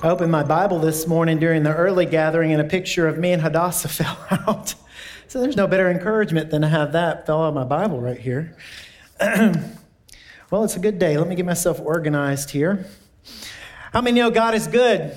I opened my Bible this morning during the early gathering and a picture of me and Hadassah fell out. So there's no better encouragement than to have that fell out of my Bible right here. well, it's a good day. Let me get myself organized here. How many know God is good?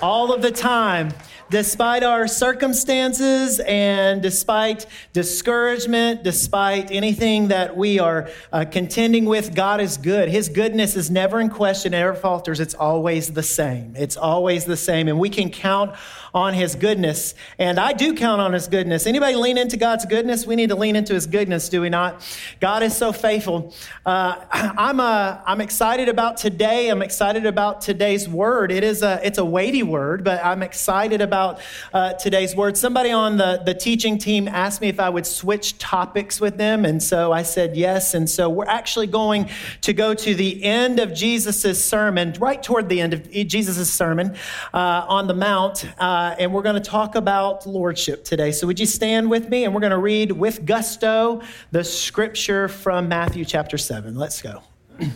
All of the time despite our circumstances and despite discouragement, despite anything that we are uh, contending with, God is good. His goodness is never in question, never falters. It's always the same. It's always the same. And we can count on his goodness. And I do count on his goodness. Anybody lean into God's goodness? We need to lean into his goodness, do we not? God is so faithful. Uh, I'm, uh, I'm excited about today. I'm excited about today's word. It is a, it's a weighty word, but I'm excited about uh, today's word. Somebody on the, the teaching team asked me if I would switch topics with them, and so I said yes. And so we're actually going to go to the end of Jesus' sermon, right toward the end of Jesus' sermon uh, on the Mount, uh, and we're going to talk about lordship today. So would you stand with me? And we're going to read with gusto the scripture from Matthew chapter 7. Let's go.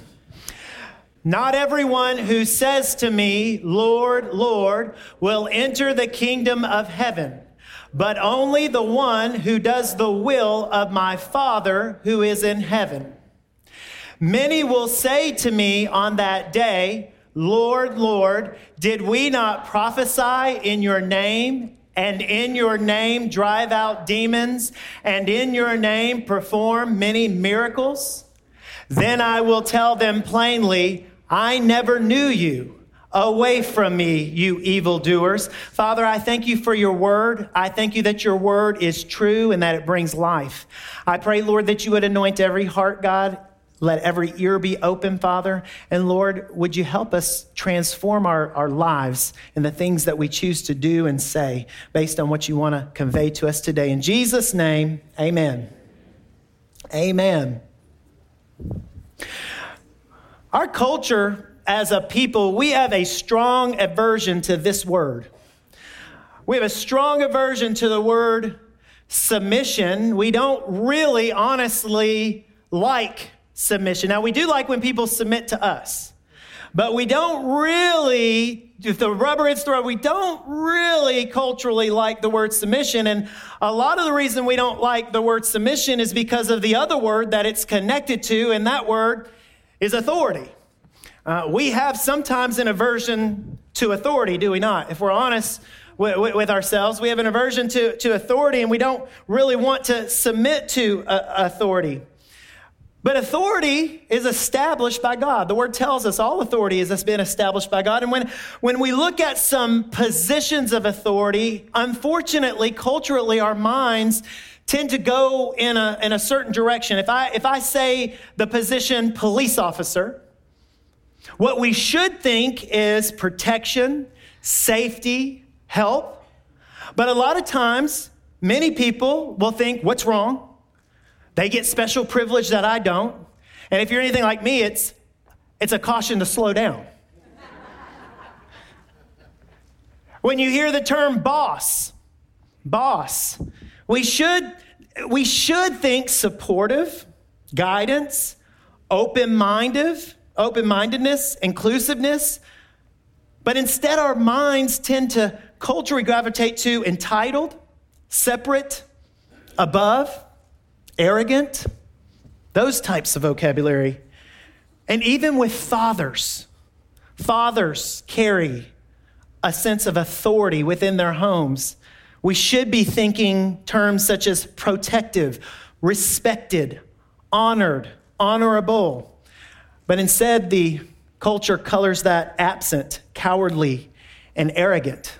Not everyone who says to me, Lord, Lord, will enter the kingdom of heaven, but only the one who does the will of my Father who is in heaven. Many will say to me on that day, Lord, Lord, did we not prophesy in your name? And in your name drive out demons, and in your name perform many miracles? Then I will tell them plainly, I never knew you. Away from me, you evildoers. Father, I thank you for your word. I thank you that your word is true and that it brings life. I pray, Lord, that you would anoint every heart, God. Let every ear be open, Father. And Lord, would you help us transform our, our lives and the things that we choose to do and say based on what you want to convey to us today. In Jesus' name, amen. Amen. Our culture as a people, we have a strong aversion to this word. We have a strong aversion to the word submission. We don't really honestly like submission. Now, we do like when people submit to us, but we don't really, if the rubber hits the road, we don't really culturally like the word submission. And a lot of the reason we don't like the word submission is because of the other word that it's connected to, and that word is authority. Uh, we have sometimes an aversion to authority, do we not? If we're honest with, ourselves, we have an aversion to, to authority and we don't really want to submit to uh, authority. But authority is established by God. The word tells us all authority is has been established by God. And when, when we look at some positions of authority, unfortunately, culturally, our minds tend to go in a, in a certain direction. If I, if I say the position police officer, what we should think is protection, safety, help. But a lot of times, many people will think, what's wrong? They get special privilege that I don't. And if you're anything like me, it's, it's a caution to slow down. when you hear the term boss, boss, we should, we should think supportive, guidance, open minded, open mindedness, inclusiveness. But instead, our minds tend to culturally gravitate to entitled, separate, above, arrogant, those types of vocabulary. And even with fathers, fathers carry a sense of authority within their homes we should be thinking terms such as protective, respected, honored, honorable. But instead, the culture colors that absent, cowardly, and arrogant.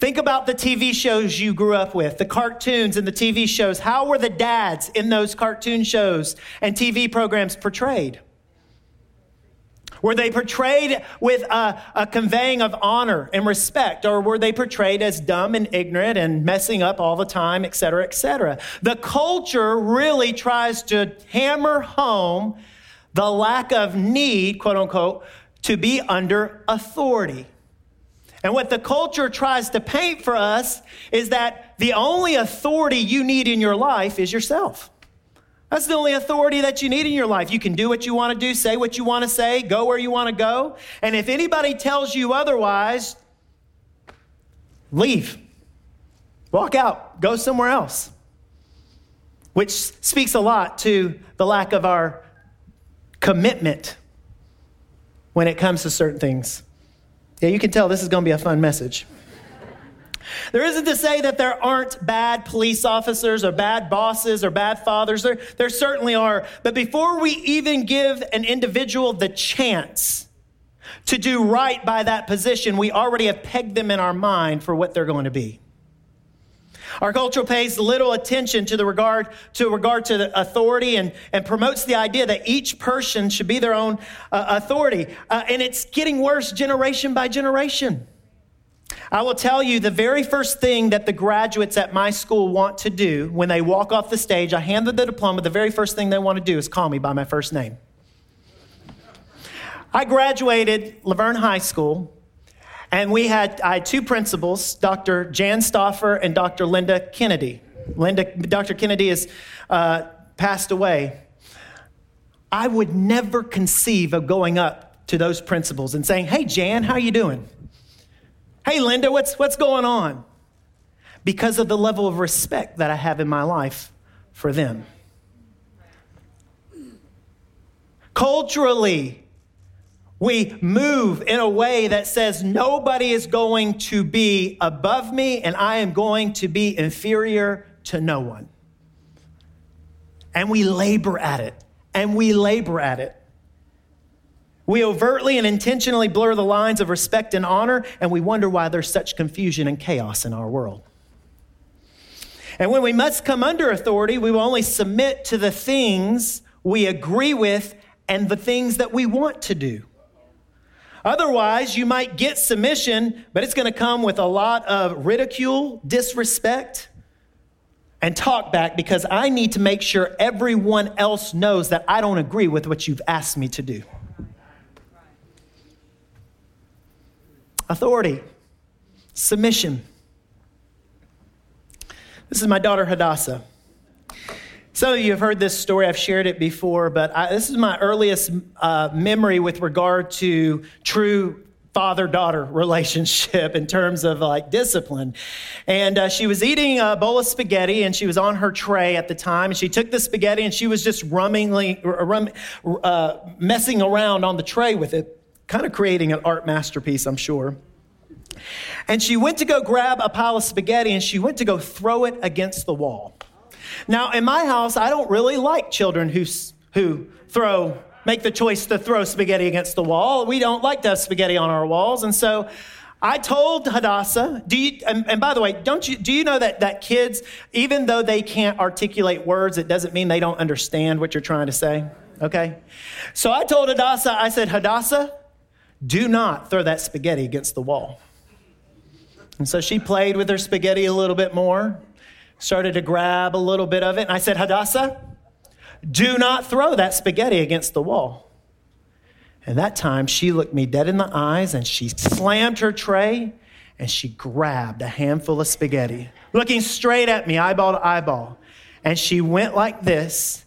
Think about the TV shows you grew up with, the cartoons and the TV shows. How were the dads in those cartoon shows and TV programs portrayed? Were they portrayed with a, a, conveying of honor and respect, or were they portrayed as dumb and ignorant and messing up all the time, et cetera, et cetera? The culture really tries to hammer home the lack of need, quote unquote, to be under authority. And what the culture tries to paint for us is that the only authority you need in your life is yourself. That's the only authority that you need in your life. You can do what you want to do, say what you want to say, go where you want to go. And if anybody tells you otherwise, leave. Walk out, go somewhere else. Which speaks a lot to the lack of our commitment when it comes to certain things. Yeah, you can tell this is going to be a fun message. There isn't to say that there aren't bad police officers or bad bosses or bad fathers. There, there certainly are. But before we even give an individual the chance to do right by that position, we already have pegged them in our mind for what they're going to be. Our culture pays little attention to the regard to regard to the authority and, and promotes the idea that each person should be their own uh, authority. Uh, and it's getting worse generation by generation. I will tell you the very first thing that the graduates at my school want to do when they walk off the stage, I hand them the diploma, the very first thing they want to do is call me by my first name. I graduated LaVergne High School, and we had, I had two principals, Dr. Jan Stoffer and Dr. Linda Kennedy. Linda, Dr. Kennedy has uh, passed away. I would never conceive of going up to those principals and saying, "Hey, Jan, how you doing?" Hey, Linda, what's, what's going on? Because of the level of respect that I have in my life for them. Culturally, we move in a way that says nobody is going to be above me and I am going to be inferior to no one. And we labor at it, and we labor at it. We overtly and intentionally blur the lines of respect and honor, and we wonder why there's such confusion and chaos in our world. And when we must come under authority, we will only submit to the things we agree with and the things that we want to do. Otherwise, you might get submission, but it's going to come with a lot of ridicule, disrespect, and talk back because I need to make sure everyone else knows that I don't agree with what you've asked me to do. authority, submission. This is my daughter Hadassah. Some of you have heard this story. I've shared it before, but I, this is my earliest uh, memory with regard to true father daughter relationship in terms of like discipline. And uh, she was eating a bowl of spaghetti and she was on her tray at the time. And she took the spaghetti and she was just rummingly, rum, uh, messing around on the tray with it kind of creating an art masterpiece, I'm sure. And she went to go grab a pile of spaghetti and she went to go throw it against the wall. Now, in my house, I don't really like children who, who throw, make the choice to throw spaghetti against the wall. We don't like to have spaghetti on our walls. And so I told Hadassah, do you, and, and, by the way, don't you, do you know that, that kids, even though they can't articulate words, it doesn't mean they don't understand what you're trying to say? Okay? So I told Hadassah, I said, Hadassah, do not throw that spaghetti against the wall. And so she played with her spaghetti a little bit more, started to grab a little bit of it. And I said, Hadassah, do not throw that spaghetti against the wall. And that time she looked me dead in the eyes and she slammed her tray and she grabbed a handful of spaghetti, looking straight at me, eyeball to eyeball. And she went like this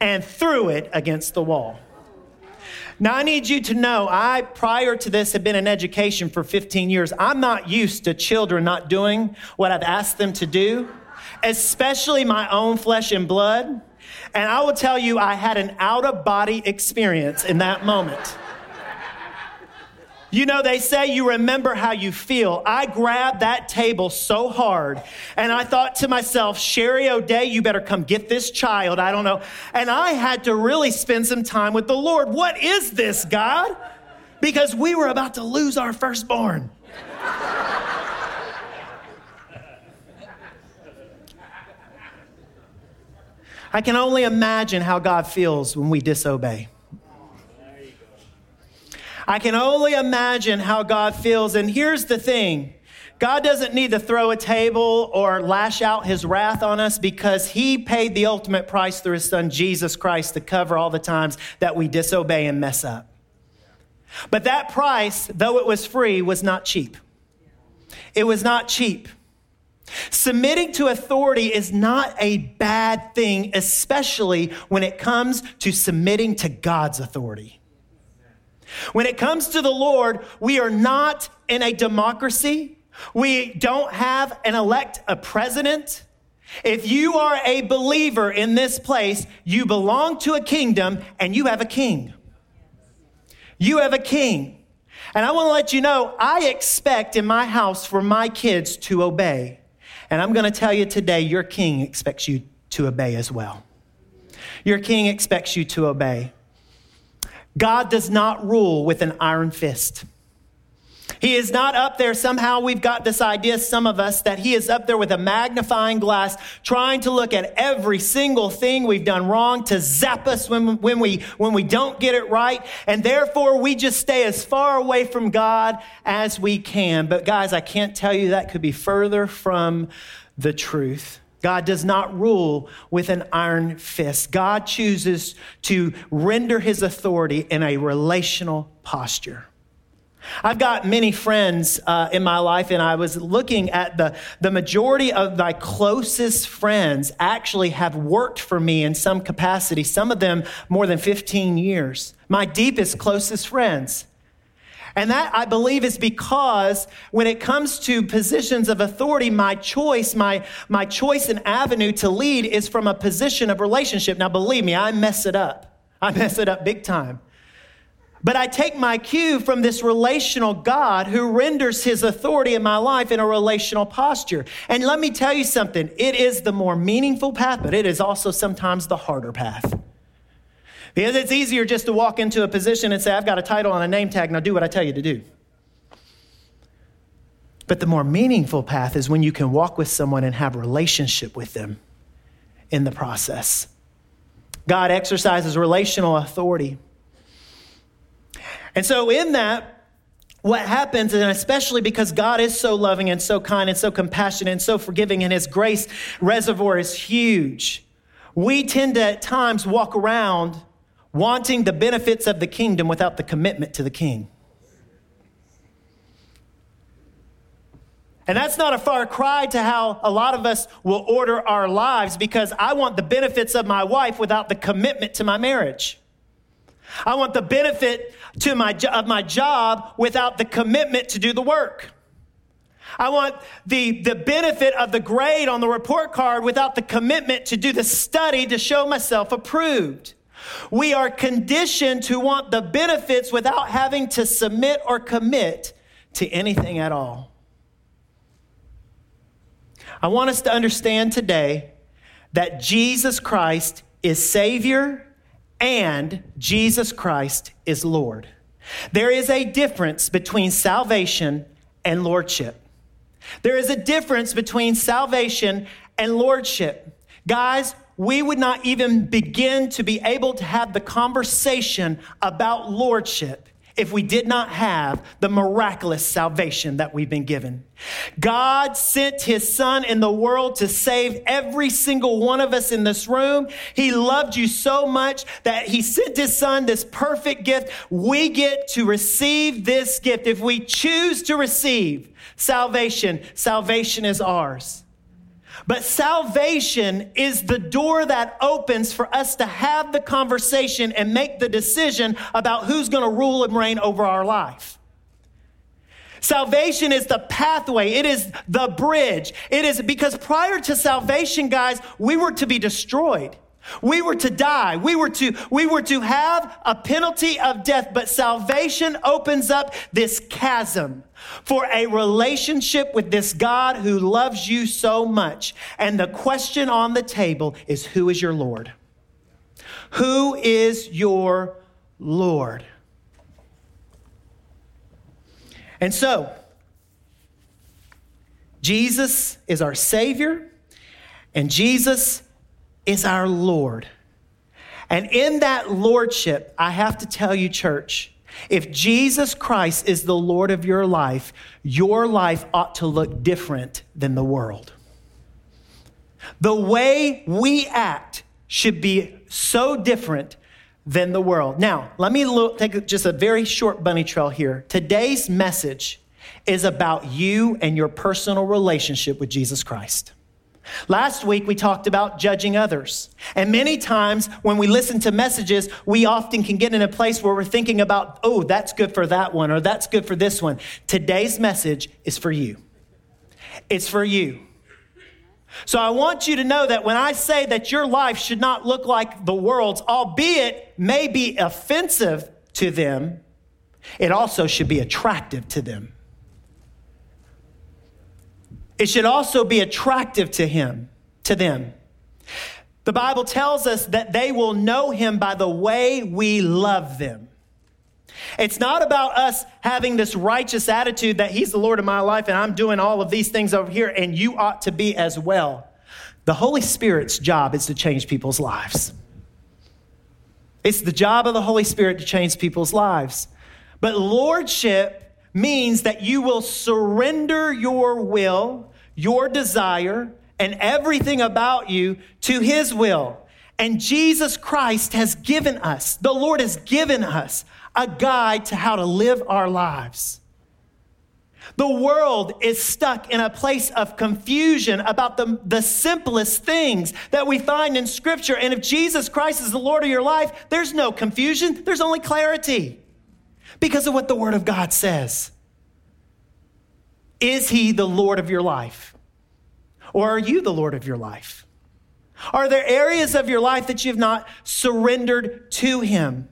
and threw it against the wall. Now, I need you to know, I, prior to this, had been in education for 15 years. I'm not used to children not doing what I've asked them to do, especially my own flesh and blood. And I will tell you, I had an out of body experience in that moment. You know, they say you remember how you feel. I grabbed that table so hard and I thought to myself, Sherry O'Day, you better come get this child. I don't know. And I had to really spend some time with the Lord. What is this, God? Because we were about to lose our firstborn. I can only imagine how God feels when we disobey. I can only imagine how God feels. And here's the thing God doesn't need to throw a table or lash out his wrath on us because he paid the ultimate price through his son Jesus Christ to cover all the times that we disobey and mess up. But that price, though it was free, was not cheap. It was not cheap. Submitting to authority is not a bad thing, especially when it comes to submitting to God's authority. When it comes to the Lord, we are not in a democracy. We don't have an elect a president. If you are a believer in this place, you belong to a kingdom and you have a king. You have a king. And I want to let you know, I expect in my house for my kids to obey. And I'm going to tell you today, your king expects you to obey as well. Your king expects you to obey. God does not rule with an iron fist. He is not up there. Somehow we've got this idea, some of us, that he is up there with a magnifying glass trying to look at every single thing we've done wrong to zap us when, when, we, when we don't get it right. And therefore we just stay as far away from God as we can. But guys, I can't tell you that could be further from the truth. God does not rule with an iron fist. God chooses to render his authority in a relational posture. I've got many friends uh, in my life, and I was looking at the, the majority of my closest friends actually have worked for me in some capacity, some of them more than 15 years. My deepest, closest friends. And that I believe is because when it comes to positions of authority, my choice, my, my choice and avenue to lead is from a position of relationship. Now, believe me, I mess it up. I mess it up big time. But I take my cue from this relational God who renders his authority in my life in a relational posture. And let me tell you something it is the more meaningful path, but it is also sometimes the harder path. Because it's easier just to walk into a position and say, I've got a title and a name tag, now do what I tell you to do. But the more meaningful path is when you can walk with someone and have relationship with them in the process. God exercises relational authority. And so, in that, what happens, and especially because God is so loving and so kind and so compassionate and so forgiving, and His grace reservoir is huge, we tend to at times walk around wanting the benefits of the kingdom without the commitment to the king. And that's not a far cry to how a lot of us will order our lives because I want the benefits of my wife without the commitment to my marriage. I want the benefit to my, of my job without the commitment to do the work. I want the, the benefit of the grade on the report card without the commitment to do the study to show myself approved. We are conditioned to want the benefits without having to submit or commit to anything at all. I want us to understand today that Jesus Christ is Savior and Jesus Christ is Lord. There is a difference between salvation and lordship. There is a difference between salvation and lordship. Guys, we would not even begin to be able to have the conversation about lordship if we did not have the miraculous salvation that we've been given. God sent his son in the world to save every single one of us in this room. He loved you so much that he sent his son this perfect gift. We get to receive this gift. If we choose to receive salvation, salvation is ours. But salvation is the door that opens for us to have the conversation and make the decision about who's going to rule and reign over our life. Salvation is the pathway. It is the bridge. It is because prior to salvation, guys, we were to be destroyed. We were to die. We were to, we were to have a penalty of death, but salvation opens up this chasm for a relationship with this God who loves you so much. And the question on the table is who is your Lord? Who is your Lord? And so, Jesus is our Savior, and Jesus is our Lord. And in that lordship, I have to tell you, church, if Jesus Christ is the Lord of your life, your life ought to look different than the world. The way we act should be so different than the world. Now, let me look, take just a very short bunny trail here. Today's message is about you and your personal relationship with Jesus Christ. Last week, we talked about judging others. And many times when we listen to messages, we often can get in a place where we're thinking about, oh, that's good for that one, or that's good for this one. Today's message is for you. It's for you. So I want you to know that when I say that your life should not look like the world's, albeit may be offensive to them, it also should be attractive to them. It should also be attractive to him, to them. The Bible tells us that they will know him by the way we love them. It's not about us having this righteous attitude that he's the Lord of my life and I'm doing all of these things over here and you ought to be as well. The Holy Spirit's job is to change people's lives. It's the job of the Holy Spirit to change people's lives. But lordship means that you will surrender your will, your desire, and everything about you to His will. And Jesus Christ has given us, the Lord has given us a guide to how to live our lives. The world is stuck in a place of confusion about the, the simplest things that we find in Scripture. And if Jesus Christ is the Lord of your life, there's no confusion, there's only clarity because of what the Word of God says. Is He the Lord of your life? Or are you the Lord of your life? Are there areas of your life that you've not surrendered to Him?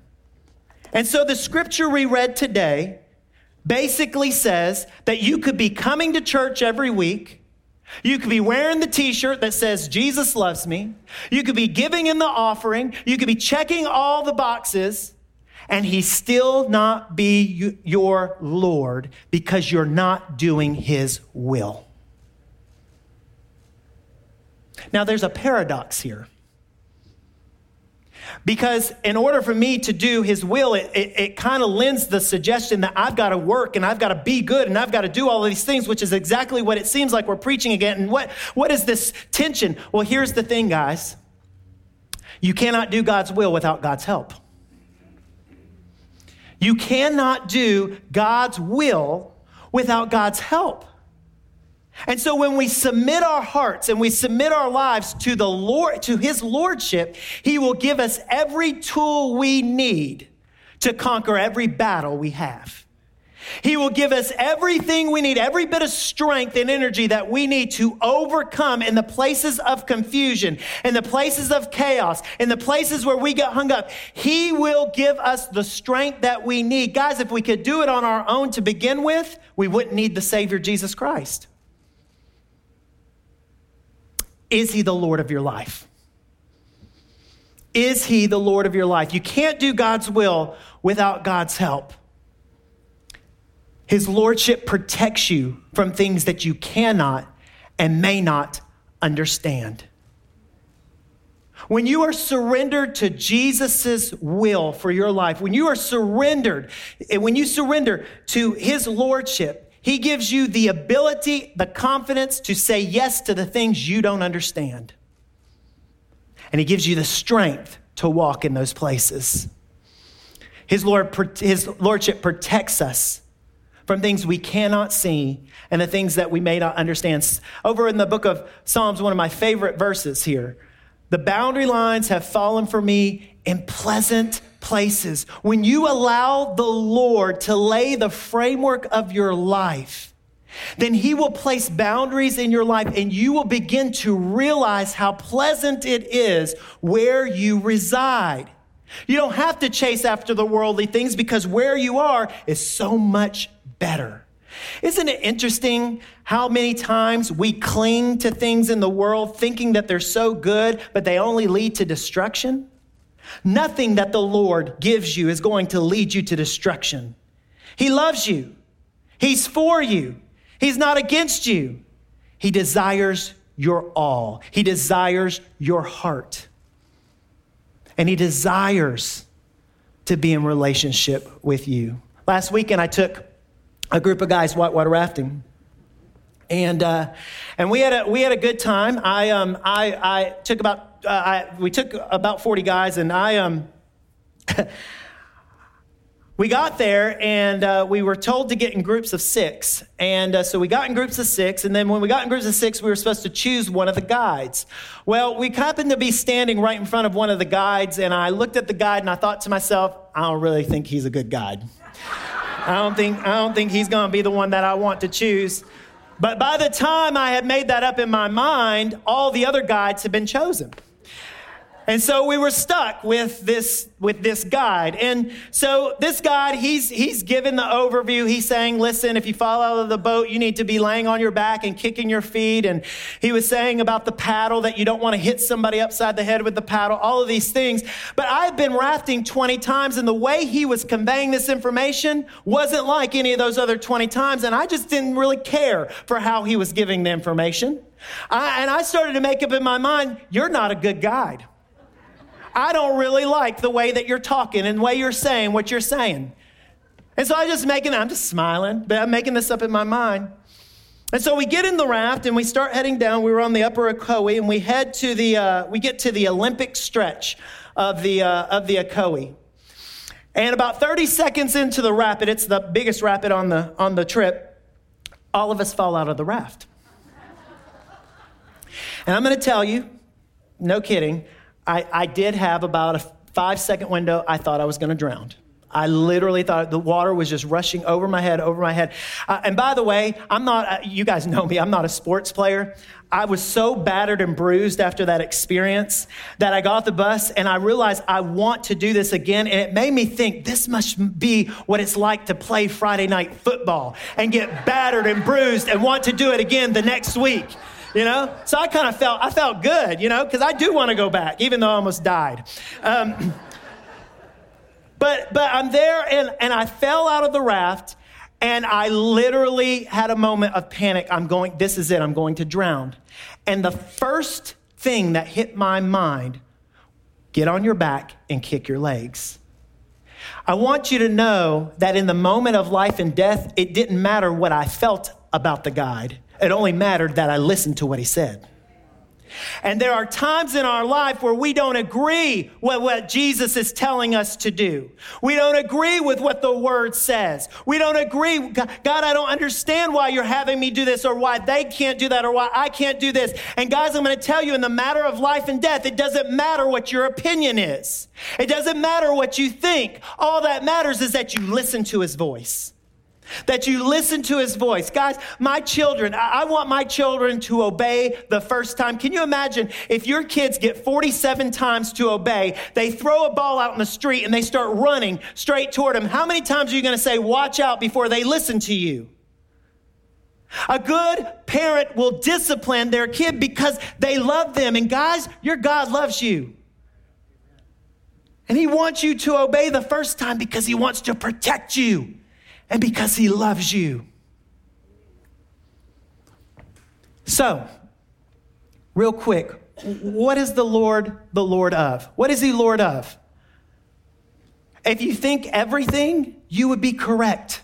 And so the scripture we read today basically says that you could be coming to church every week. You could be wearing the t shirt that says, Jesus loves me. You could be giving in the offering. You could be checking all the boxes and he still not be your Lord because you're not doing his will. Now, there's a paradox here. Because in order for me to do his will, it, it, it kind of lends the suggestion that I've got to work and I've got to be good and I've got to do all of these things, which is exactly what it seems like we're preaching again. And what, what is this tension? Well, here's the thing, guys. You cannot do God's will without God's help. You cannot do God's will without God's help. And so when we submit our hearts and we submit our lives to the Lord, to his lordship, he will give us every tool we need to conquer every battle we have. He will give us everything we need, every bit of strength and energy that we need to overcome in the places of confusion, in the places of chaos, in the places where we get hung up. He will give us the strength that we need. Guys, if we could do it on our own to begin with, we wouldn't need the Savior, Jesus Christ. Is He the Lord of your life? Is He the Lord of your life? You can't do God's will without God's help. His lordship protects you from things that you cannot and may not understand. When you are surrendered to Jesus' will for your life, when you are surrendered, eh, when you surrender to his lordship, he gives you the ability, the confidence to say yes to the things you don't understand. And he gives you the strength to walk in those places. His, Lord, his lordship protects us from things we cannot see and the things that we may not understand. Over in the book of Psalms, one of my favorite verses here the boundary lines have fallen for me in pleasant places. When you allow the Lord to lay the framework of your life, then He will place boundaries in your life and you will begin to realize how pleasant it is where you reside. You don't have to chase after the worldly things because where you are is so much better. Isn't it interesting how many times we cling to things in the world thinking that they're so good, but they only lead to destruction? Nothing that the Lord gives you is going to lead you to destruction. He loves you, He's for you, He's not against you. He desires your all, He desires your heart, and He desires to be in relationship with you. Last weekend, I took a group of guys whitewater rafting. And, uh, and we, had a, we had a good time. I, um, I, I took about, uh, I, we took about 40 guys, and I, um, we got there and uh, we were told to get in groups of six. And uh, so we got in groups of six. And then when we got in groups of six, we were supposed to choose one of the guides. Well, we happened to be standing right in front of one of the guides. And I looked at the guide and I thought to myself, I don't really think he's a good guide. I don't think, I don't think he's going to be the one that I want to choose. But by the time I had made that up in my mind, all the other guides had been chosen. And so we were stuck with this, with this guide. And so this guide, he's, he's given the overview. He's saying, listen, if you fall out of the boat, you need to be laying on your back and kicking your feet. And he was saying about the paddle that you don't want to hit somebody upside the head with the paddle, all of these things. But I've been rafting 20 times and the way he was conveying this information wasn't like any of those other 20 times. And I just didn't really care for how he was giving the information. I, and I started to make up in my mind, you're not a good guide. I don't really like the way that you're talking and the way you're saying what you're saying. And so I'm just making, I'm just smiling, but I'm making this up in my mind. And so we get in the raft and we start heading down. We were on the upper Ocoee and we head to the, uh, we get to the Olympic stretch of the, uh, of the Ocoee. And about 30 seconds into the rapid, it's the biggest rapid on the, on the trip, all of us fall out of the raft. And I'm going to tell you, no kidding, I, I did have about a five second window. I thought I was going to drown. I literally thought the water was just rushing over my head, over my head. Uh, and by the way, I'm not, uh, you guys know me, I'm not a sports player. I was so battered and bruised after that experience that I got off the bus and I realized I want to do this again. And it made me think this must be what it's like to play Friday night football and get battered and bruised and want to do it again the next week you know? So I kind of felt, I felt good, you know, because I do want to go back, even though I almost died. Um, but, but I'm there and, and I fell out of the raft and I literally had a moment of panic. I'm going, this is it, I'm going to drown. And the first thing that hit my mind get on your back and kick your legs. I want you to know that in the moment of life and death, it didn't matter what I felt about the guide. It only mattered that I listened to what he said. And there are times in our life where we don't agree with what Jesus is telling us to do. We don't agree with what the word says. We don't agree. God, I don't understand why you're having me do this or why they can't do that or why I can't do this. And guys, I'm going to tell you in the matter of life and death, it doesn't matter what your opinion is. It doesn't matter what you think. All that matters is that you listen to his voice that you listen to his voice. Guys, my children, I want my children to obey the first time. Can you imagine if your kids get 47 times to obey, they throw a ball out in the street and they start running straight toward them? How many times are you going to say, watch out before they listen to you? A good parent will discipline their kid because they love them. And guys, your God loves you. And he wants you to obey the first time because he wants to protect you and because He loves you. So, real quick, what is the Lord the Lord of? What is He Lord of? If you think everything, you would be correct.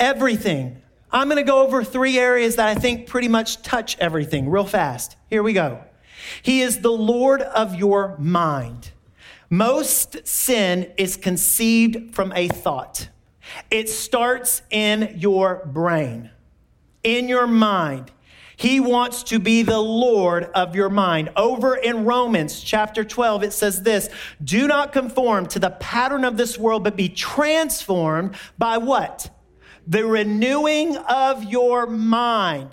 Everything. I'm going to go over three areas that I think pretty much touch everything real fast. Here we go. He is the Lord of your mind. Most sin is conceived from a thought. It starts in your brain, in your mind. He wants to be the Lord of your mind. Over in Romans chapter 12, it says this Do not conform to the pattern of this world, but be transformed by what? The renewing of your mind.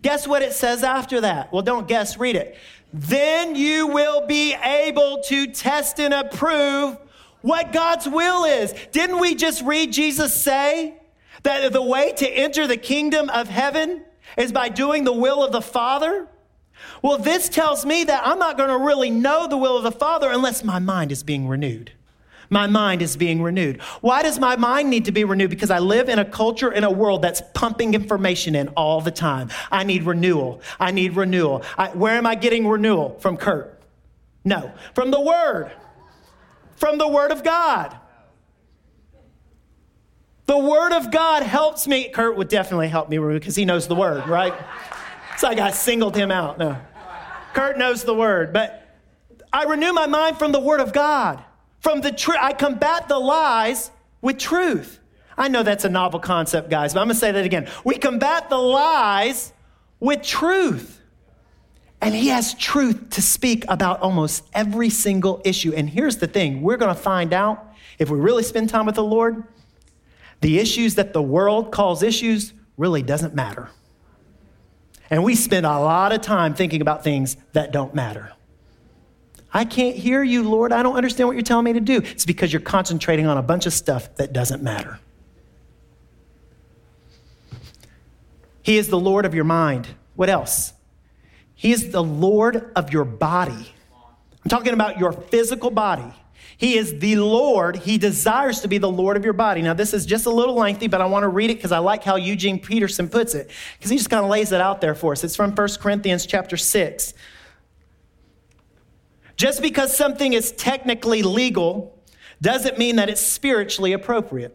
Guess what it says after that? Well, don't guess, read it. Then you will be able to test and approve what God's will is. Didn't we just read Jesus say that the way to enter the kingdom of heaven is by doing the will of the Father? Well, this tells me that I'm not going to really know the will of the Father unless my mind is being renewed. My mind is being renewed. Why does my mind need to be renewed? Because I live in a culture, in a world that's pumping information in all the time. I need renewal. I need renewal. I, where am I getting renewal? From Kurt? No, from the Word from the Word of God. The Word of God helps me. Kurt would definitely help me because he knows the Word, right? It's like I singled him out. No. Kurt knows the Word, but I renew my mind from the Word of God. From the truth, I combat the lies with truth. I know that's a novel concept, guys, but I'm going to say that again. We combat the lies with truth. And he has truth to speak about almost every single issue. And here's the thing we're going to find out if we really spend time with the Lord, the issues that the world calls issues really doesn't matter. And we spend a lot of time thinking about things that don't matter. I can't hear you, Lord. I don't understand what you're telling me to do. It's because you're concentrating on a bunch of stuff that doesn't matter. He is the Lord of your mind. What else? He is the Lord of your body. I'm talking about your physical body. He is the Lord. He desires to be the Lord of your body. Now, this is just a little lengthy, but I want to read it because I like how Eugene Peterson puts it, because he just kind of lays it out there for us. It's from 1 Corinthians chapter 6. Just because something is technically legal doesn't mean that it's spiritually appropriate.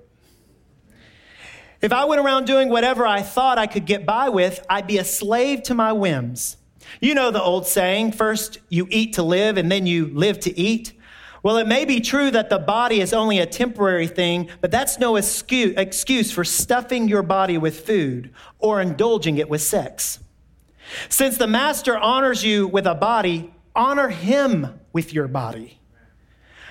If I went around doing whatever I thought I could get by with, I'd be a slave to my whims. You know the old saying first you eat to live and then you live to eat. Well, it may be true that the body is only a temporary thing, but that's no excuse for stuffing your body with food or indulging it with sex. Since the master honors you with a body, honor him with your body.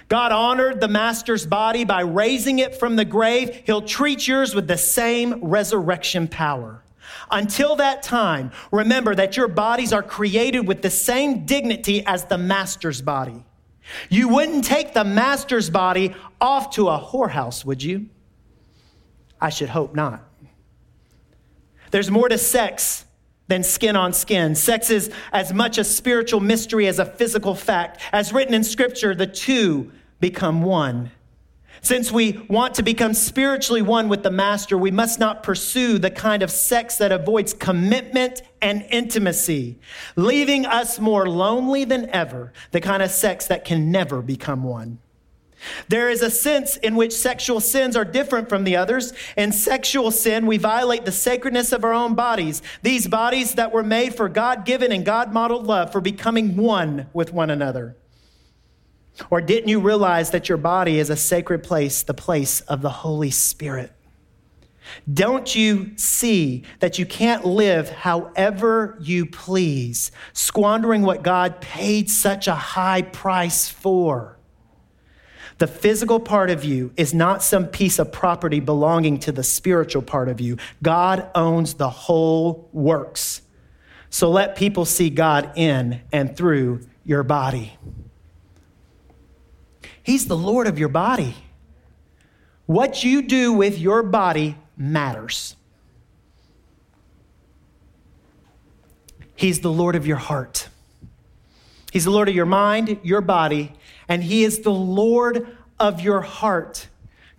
God honored the master's body by raising it from the grave. He'll treat yours with the same resurrection power. Until that time, remember that your bodies are created with the same dignity as the master's body. You wouldn't take the master's body off to a whorehouse, would you? I should hope not. There's more to sex than skin on skin. Sex is as much a spiritual mystery as a physical fact. As written in Scripture, the two become one. Since we want to become spiritually one with the Master, we must not pursue the kind of sex that avoids commitment and intimacy, leaving us more lonely than ever, the kind of sex that can never become one. There is a sense in which sexual sins are different from the others. In sexual sin, we violate the sacredness of our own bodies, these bodies that were made for God given and God modeled love, for becoming one with one another. Or didn't you realize that your body is a sacred place, the place of the Holy Spirit? Don't you see that you can't live however you please, squandering what God paid such a high price for? The physical part of you is not some piece of property belonging to the spiritual part of you. God owns the whole works. So let people see God in and through your body. He's the Lord of your body. What you do with your body matters. He's the Lord of your heart. He's the Lord of your mind, your body, and He is the Lord of your heart.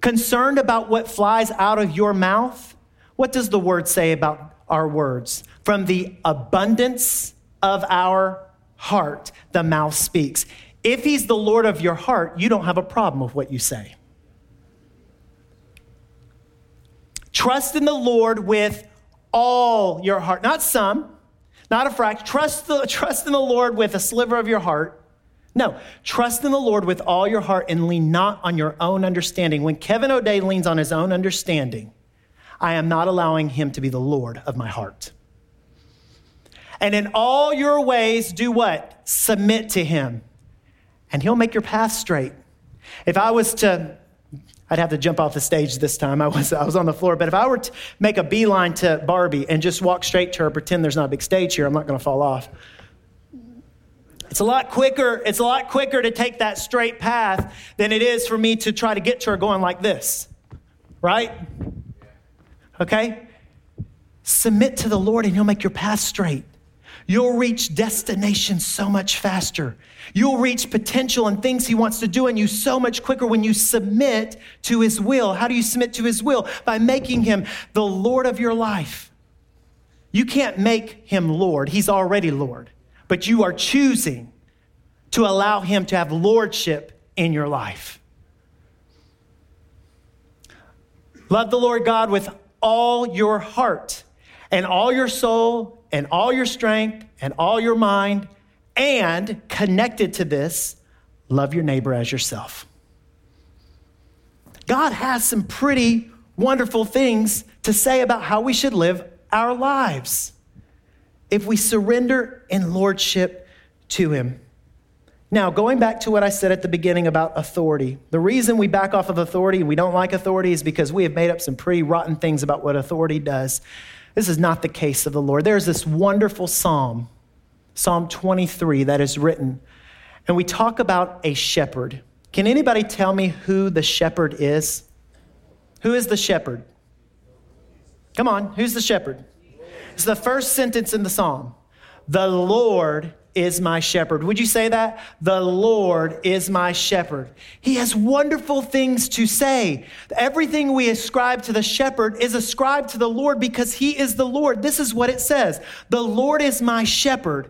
Concerned about what flies out of your mouth? What does the word say about our words? From the abundance of our heart, the mouth speaks. If he's the Lord of your heart, you don't have a problem with what you say. Trust in the Lord with all your heart, not some, not a fraction. Trust, the, trust in the Lord with a sliver of your heart. No, trust in the Lord with all your heart and lean not on your own understanding. When Kevin O'Day leans on his own understanding, I am not allowing him to be the Lord of my heart. And in all your ways, do what? Submit to him and He'll make your path straight. If I was to, I'd have to jump off the stage this time. I was, I was on the floor. But if I were to make a beeline to Barbie and just walk straight to her, pretend there's not a big stage here, I'm not going to fall off. It's a lot quicker. It's a lot quicker to take that straight path than it is for me to try to get to her going like this. Right? Okay? Submit to the Lord and He'll make your path straight. You'll reach destination so much faster. You'll reach potential and things He wants to do in you so much quicker when you submit to His will. How do you submit to His will? By making Him the Lord of your life. You can't make Him Lord, He's already Lord, but you are choosing to allow Him to have lordship in your life. Love the Lord God with all your heart and all your soul and all your strength and all your mind, and connected to this, love your neighbor as yourself. God has some pretty wonderful things to say about how we should live our lives if we surrender in lordship to Him. Now, going back to what I said at the beginning about authority, the reason we back off of authority and we don't like authority is because we have made up some pretty rotten things about what authority does. This is not the case of the Lord. There's this wonderful psalm, Psalm 23, that is written, and we talk about a shepherd. Can anybody tell me who the shepherd is? Who is the shepherd? Come on, who's the shepherd? It's the first sentence in the psalm. The Lord is my shepherd. Would you say that? The Lord is my shepherd. He has wonderful things to say. Everything we ascribe to the shepherd is ascribed to the Lord because he is the Lord. This is what it says The Lord is my shepherd.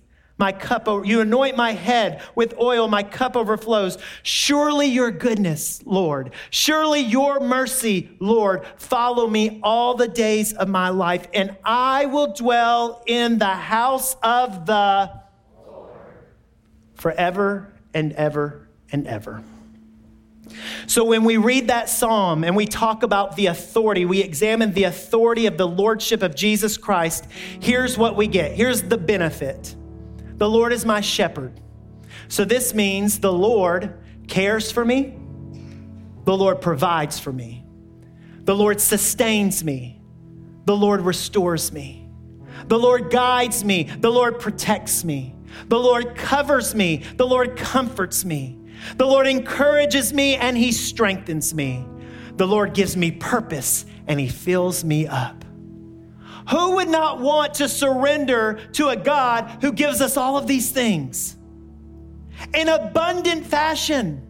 My cup, you anoint my head with oil, my cup overflows. Surely your goodness, Lord, surely your mercy, Lord, follow me all the days of my life, and I will dwell in the house of the Lord forever and ever and ever. So, when we read that psalm and we talk about the authority, we examine the authority of the lordship of Jesus Christ, here's what we get. Here's the benefit the Lord is my shepherd. So this means the Lord cares for me, the Lord provides for me, the Lord sustains me, the Lord restores me, the Lord guides me, the Lord protects me, the Lord covers me, the Lord comforts me, the Lord encourages me and he strengthens me. The Lord gives me purpose and he fills me up. Who would not want to surrender to a God who gives us all of these things in abundant fashion?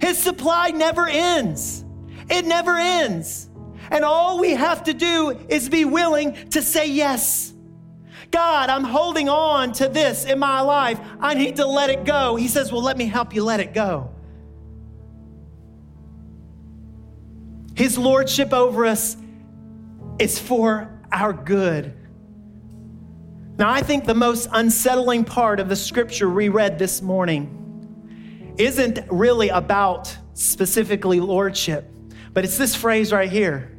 His supply never ends. It never ends. And all we have to do is be willing to say yes. God, I'm holding on to this in my life. I need to let it go. He says, Well, let me help you let it go. His lordship over us is for our good. Now, I think the most unsettling part of the scripture we read this morning isn't really about specifically lordship, but it's this phrase right here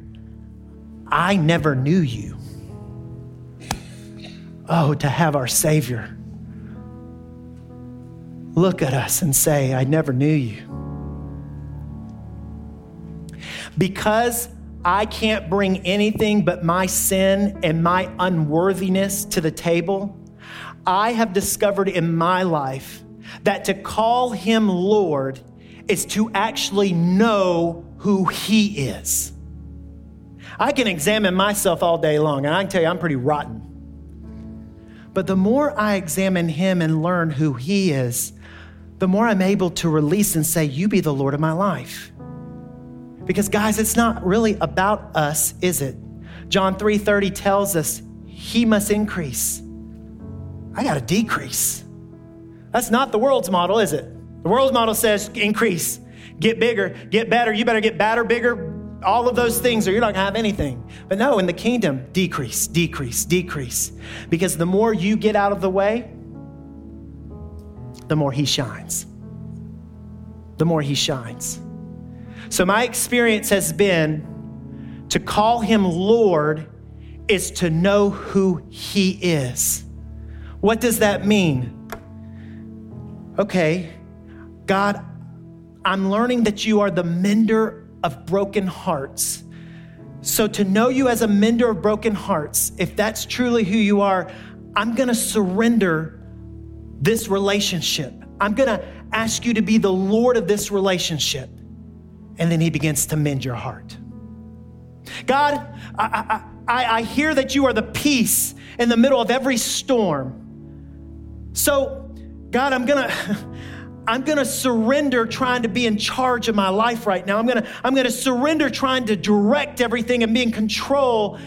I never knew you. Oh, to have our Savior look at us and say, I never knew you. Because I can't bring anything but my sin and my unworthiness to the table, I have discovered in my life that to call him Lord is to actually know who he is. I can examine myself all day long, and I can tell you I'm pretty rotten. But the more I examine him and learn who he is, the more I'm able to release and say, You be the Lord of my life. Because guys, it's not really about us, is it? John 3:30 tells us he must increase. I got to decrease. That's not the world's model, is it? The world's model says increase, get bigger, get better. You better get better, bigger, all of those things, or you're not gonna have anything. But no, in the kingdom, decrease, decrease, decrease. Because the more you get out of the way, the more he shines. The more he shines. So, my experience has been to call him Lord is to know who he is. What does that mean? Okay, God, I'm learning that you are the mender of broken hearts. So, to know you as a mender of broken hearts, if that's truly who you are, I'm gonna surrender this relationship. I'm gonna ask you to be the Lord of this relationship and then he begins to mend your heart. God, I, I, I, hear that you are the peace in the middle of every storm. So, God, I'm gonna. I'm going to surrender trying to be in charge of my life right now. I'm going to I'm going to surrender trying to direct everything and be in control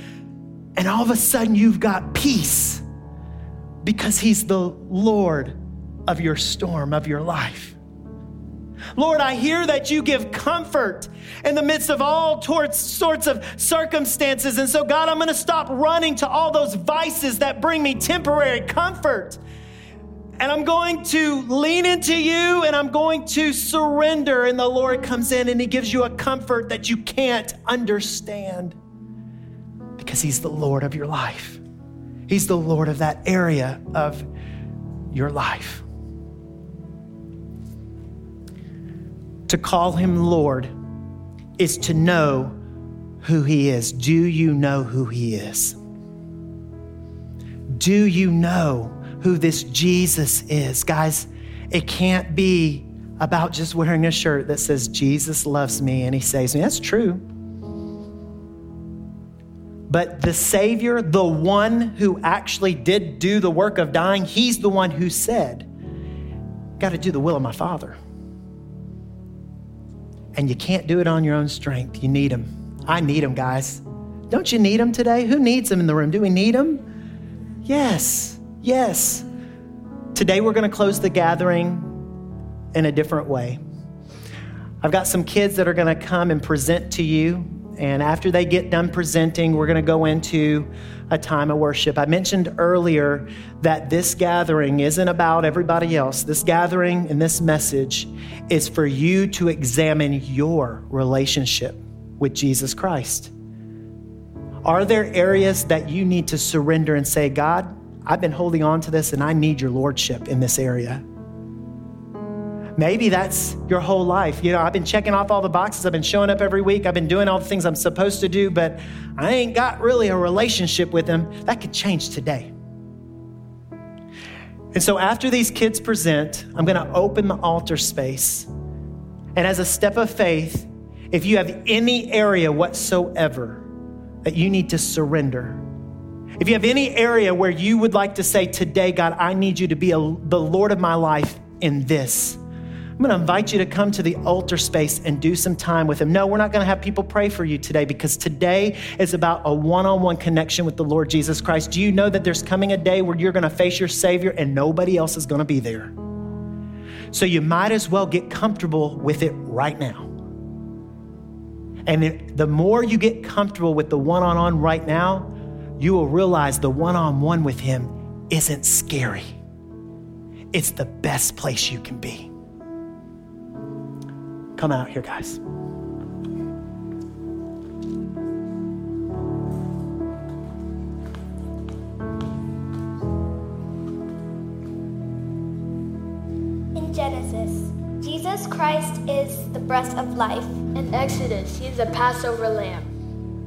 And all of a sudden, you've got peace because He's the Lord of your storm, of your life. Lord, I hear that you give comfort in the midst of all sorts of circumstances. And so, God, I'm going to stop running to all those vices that bring me temporary comfort. And I'm going to lean into you and I'm going to surrender. And the Lord comes in and He gives you a comfort that you can't understand because He's the Lord of your life. He's the Lord of that area of your life. To call Him Lord is to know who He is. Do you know who He is? Do you know who this Jesus is? Guys, it can't be about just wearing a shirt that says, Jesus loves me and He saves me. That's true. But the Savior, the one who actually did do the work of dying, He's the one who said, Got to do the will of my Father. And you can't do it on your own strength. You need Him. I need Him, guys. Don't you need Him today? Who needs Him in the room? Do we need Him? Yes, yes. Today we're going to close the gathering in a different way. I've got some kids that are going to come and present to you and after they get done presenting, we're going to go into a time of worship. I mentioned earlier that this gathering isn't about everybody else. This gathering and this message is for you to examine your relationship with Jesus Christ. Are there areas that you need to surrender and say, God, I've been holding on to this and I need your lordship in this area? Maybe that's your whole life. You know, I've been checking off all the boxes. I've been showing up every week. I've been doing all the things I'm supposed to do, but I ain't got really a relationship with Him. That could change today. And so after these kids present, I'm going to open the altar space. And as a step of faith, if you have any area whatsoever that you need to surrender, if you have any area where you would like to say, Today, God, I need you to be a, the Lord of my life in this, I'm going to invite you to come to the altar space and do some time with Him. No, we're not going to have people pray for you today because today is about a one on one connection with the Lord Jesus Christ. Do you know that there's coming a day where you're going to face your Savior and nobody else is going to be there? So you might as well get comfortable with it right now. And the more you get comfortable with the one on one right now, you will realize the one on one with Him isn't scary. It's the best place you can be. Come out here, guys. In Genesis, Jesus Christ is the breath of life. In Exodus, he is the Passover lamb.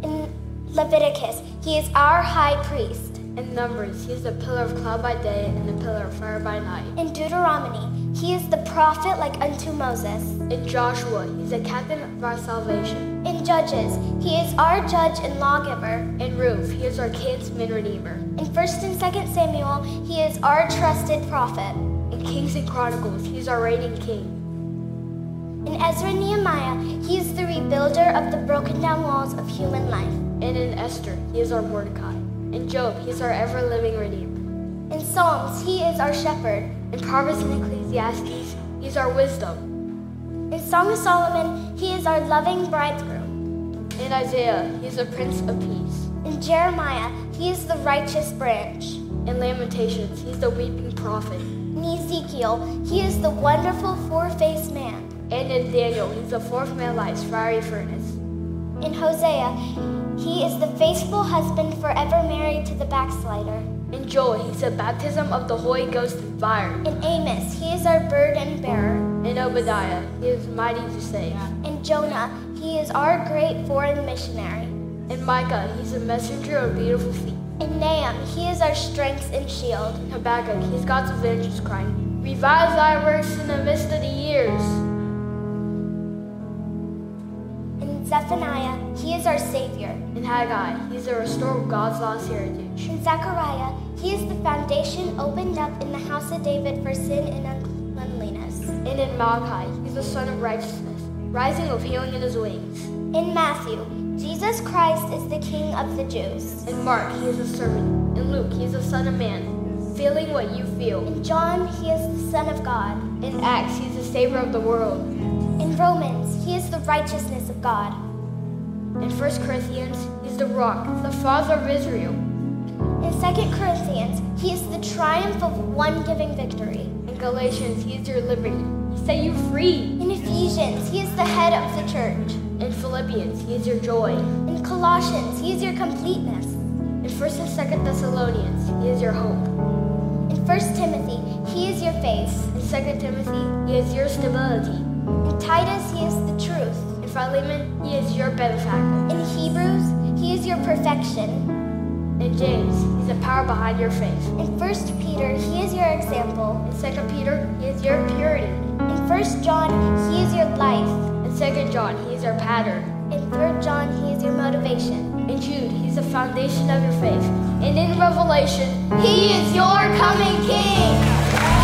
In Leviticus, he is our high priest. In Numbers, he is the pillar of cloud by day and the pillar of fire by night. In Deuteronomy, he is the prophet like unto Moses. In Joshua, he's the captain of our salvation. In Judges, he is our judge and lawgiver. In Ruth, he is our kinsman redeemer. In 1st and 2nd Samuel, he is our trusted prophet. In Kings and Chronicles, he's our reigning king. In Ezra and Nehemiah, he is the rebuilder of the broken down walls of human life. And in Esther, he is our Mordecai. In Job, he is our ever living redeemer. In Psalms, he is our shepherd. In Proverbs and Ecclesiastes, he is our wisdom. In Song of Solomon, he is our loving bridegroom. In Isaiah, he is the Prince of Peace. In Jeremiah, he is the righteous branch. In Lamentations, he is the weeping prophet. In Ezekiel, he is the wonderful four-faced man. And in Daniel, he's the fourth man lights fiery furnace. In Hosea, he is the faithful husband forever married to the backslider. In Joel, he's the baptism of the Holy Ghost and fire. In Amos, he is our burden bearer. In Obadiah, he is mighty to save. In Jonah, he is our great foreign missionary. In Micah, he's a messenger of beautiful feet. In Nahum, he is our strength and shield. In Habakkuk, he's God's avengers crying, Revive thy works in the midst of the years. In Zephaniah, he is our Savior. In Haggai, he's the restorer of God's lost heritage. In Zechariah, he is the foundation opened up in the house of David for sin and uncleanliness. And in Malachi, he's the Sun of righteousness, rising with healing in his wings. In Matthew, Jesus Jesus Christ is the King of the Jews. In Mark, he is a servant. In Luke, he is the Son of Man, feeling what you feel. In John, he is the Son of God. In Acts, he is the Savior of the world. In Romans, he is the righteousness of God. In 1 Corinthians, he's the rock, the father of Israel. In 2 Corinthians, he is the triumph of one giving victory. In Galatians, he is your liberty. He set you free. In Ephesians, he is the head of the church. In Philippians, he is your joy. In Colossians, he is your completeness. In 1st and 2nd Thessalonians, he is your hope. In 1 Timothy, he is your face. In 2nd Timothy, he is your stability. In Titus, he is the truth. In Philemon, he is your benefactor. In Hebrews, he is your perfection. In James, he's the power behind your faith. In 1 Peter, he is your example. In 2nd Peter, he is your purity. In 1 John, he is your life. In 2nd John, he is your pattern. In 3 John, he is your motivation. In Jude, he's the foundation of your faith. And in Revelation, he is your coming king.